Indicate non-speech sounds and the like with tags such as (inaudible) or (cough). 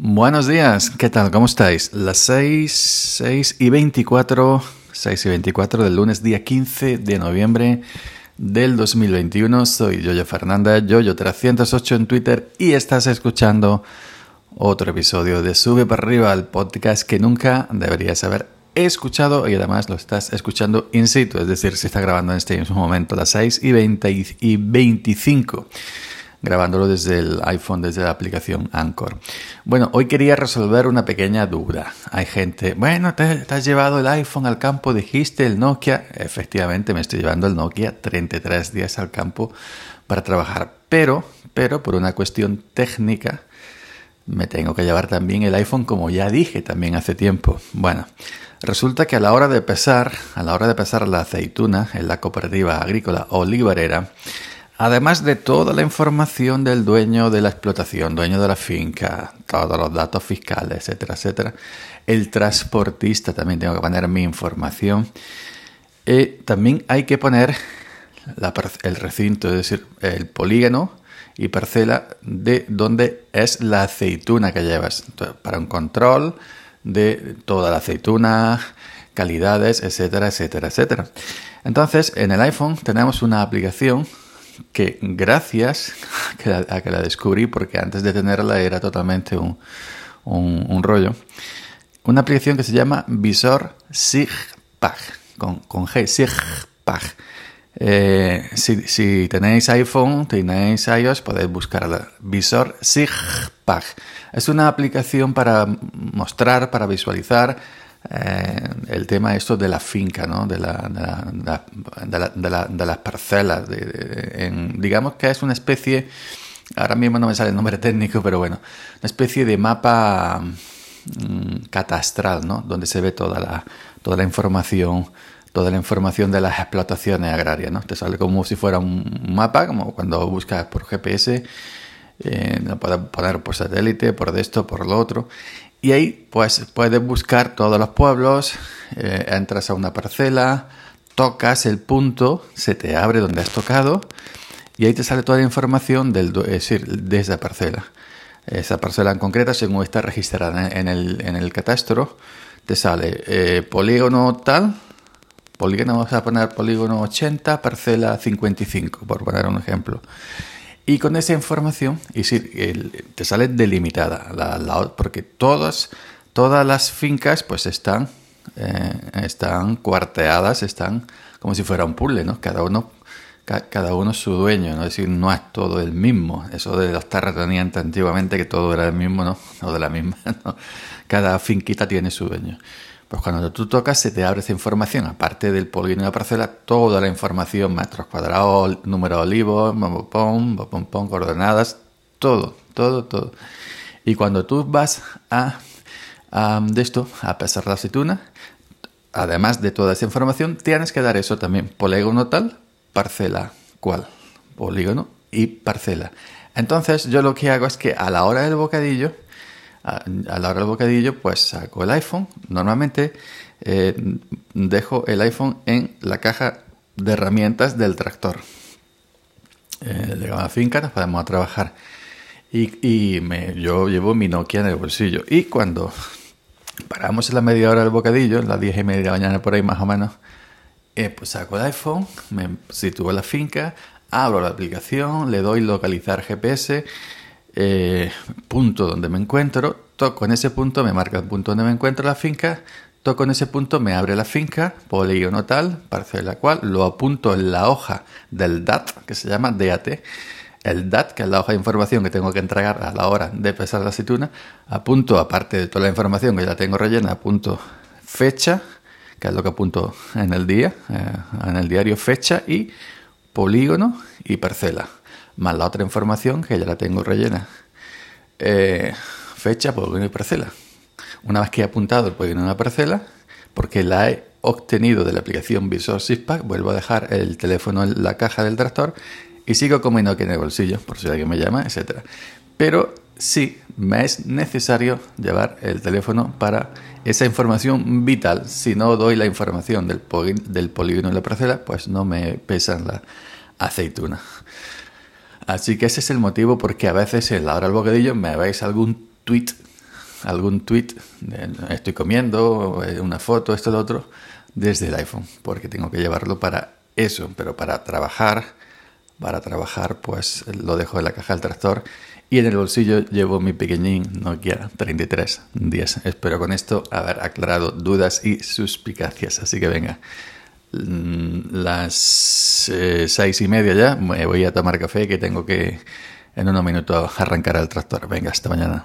Buenos días, ¿qué tal? ¿Cómo estáis? Las 6, 6 y 24, 6 y 24 del lunes, día 15 de noviembre del 2021. Soy Yoyo Fernanda, Yoyo308 en Twitter y estás escuchando otro episodio de Sube para arriba, el podcast que nunca deberías haber escuchado y además lo estás escuchando in situ, es decir, se está grabando en este mismo momento, las 6 y, 20 y 25 grabándolo desde el iPhone, desde la aplicación Anchor. Bueno, hoy quería resolver una pequeña duda. Hay gente, bueno, te, has llevado el iPhone al campo, dijiste el Nokia. Efectivamente, me estoy llevando el Nokia 33 días al campo para trabajar. Pero, pero por una cuestión técnica, me tengo que llevar también el iPhone, como ya dije también hace tiempo. Bueno, resulta que a la hora de pesar, a la hora de pesar la aceituna en la cooperativa agrícola olivarera, Además de toda la información del dueño de la explotación, dueño de la finca, todos los datos fiscales, etcétera, etcétera, el transportista también tengo que poner mi información. Y también hay que poner el recinto, es decir, el polígono y parcela de donde es la aceituna que llevas, para un control de toda la aceituna, calidades, etcétera, etcétera, etcétera. Entonces, en el iPhone tenemos una aplicación que gracias a que la descubrí, porque antes de tenerla era totalmente un, un, rollo, una aplicación que se llama Visor SIGPAG, con, con G, SIGPAG. Eh, si, si, tenéis iPhone, tenéis iOS, podéis buscarla. Visor SIGPAG. Es una aplicación para mostrar, para visualizar eh, el tema esto de la finca, ¿no? de, la, de, las parcelas. digamos que es una especie, ahora mismo no me sale el nombre (laughs) técnico, pero bueno, una especie de mapa mm, catastral, ¿no? donde se ve toda la, toda la información toda la información de las explotaciones agrarias, ¿no? Te sale como si fuera un mapa, como cuando buscas por GPS, eh, lo puedes poner por satélite, por esto, por lo otro, y ahí pues puedes buscar todos los pueblos, eh, entras a una parcela, tocas el punto, se te abre donde has tocado y ahí te sale toda la información del, es decir, de esa parcela. Esa parcela en concreta, según está registrada en el, en el catastro, te sale eh, polígono tal, polígono, vamos a poner polígono 80, parcela 55, por poner un ejemplo. Y con esa información, y si, te sale delimitada, la, porque todas, todas las fincas pues están, eh, están cuarteadas, están como si fuera un puzzle, ¿no? Cada uno, cada uno su dueño, ¿no? Es decir, no es todo el mismo. Eso de los terratenientes antiguamente, que todo era el mismo, ¿no? No de la misma, (laughs) ¿no? Cada finquita tiene su dueño. Pues cuando tú tocas se te abre esa información, aparte del polígono de la parcela, toda la información, metros cuadrados, número de olivos, pom, pom, pom, coordenadas, todo, todo, todo. Y cuando tú vas a, de esto, a pesar la aceituna, además de toda esa información, tienes que dar eso también, polígono tal, parcela cual, polígono y parcela. Entonces yo lo que hago es que a la hora del bocadillo, a, la hora del bocadillo, pues saco el iPhone. Normalmente eh, dejo el iPhone en la caja de herramientas del tractor. Eh, llegamos a la finca, nos podemos a trabajar. Y, me, yo llevo mi Nokia en el bolsillo. Y cuando paramos en la media hora del bocadillo, las diez y media de la mañana por ahí más o menos, eh, pues saco el iPhone, me sitúo en la finca, abro la aplicación, le doy localizar GPS eh, punto donde me encuentro, toco en ese punto, me marca el punto donde me encuentro la finca, toco en ese punto, me abre la finca, polígono tal, parcela cual, lo apunto en la hoja del DAT, que se llama DAT, el DAT, que es la hoja de información que tengo que entregar a la hora de pesar la aceituna, apunto, aparte de toda la información que ya tengo rellena, apunto fecha, que es lo que apunto en el día, eh, en el diario fecha y polígono y parcela más la otra información que ya la tengo rellena. Eh, fecha, polígono y parcela. Una vez que he apuntado el polígono y la parcela, porque la he obtenido de la aplicación Visor Sixpack, vuelvo a dejar el teléfono en la caja del tractor y sigo mi Nokia en el bolsillo, por si alguien me llama, etc. Pero sí me es necesario llevar el teléfono para esa información vital. Si no doy la información del, del polígono y la parcela, pues no me pesan la aceituna. Así que ese es el motivo porque a veces en la hora del bocadillo me veis algún tweet algún tweet, estoy comiendo, una foto, esto, lo otro, desde el iPhone, porque tengo que llevarlo para eso, pero para trabajar, para trabajar, pues lo dejo en la caja del tractor y en el bolsillo llevo mi pequeñín Nokia 3310. Espero con esto haber aclarado dudas y suspicacias. Así que venga, las eh, seis y media ya, me voy a tomar café que tengo que en unos minutos arrancar el tractor. Venga, hasta mañana.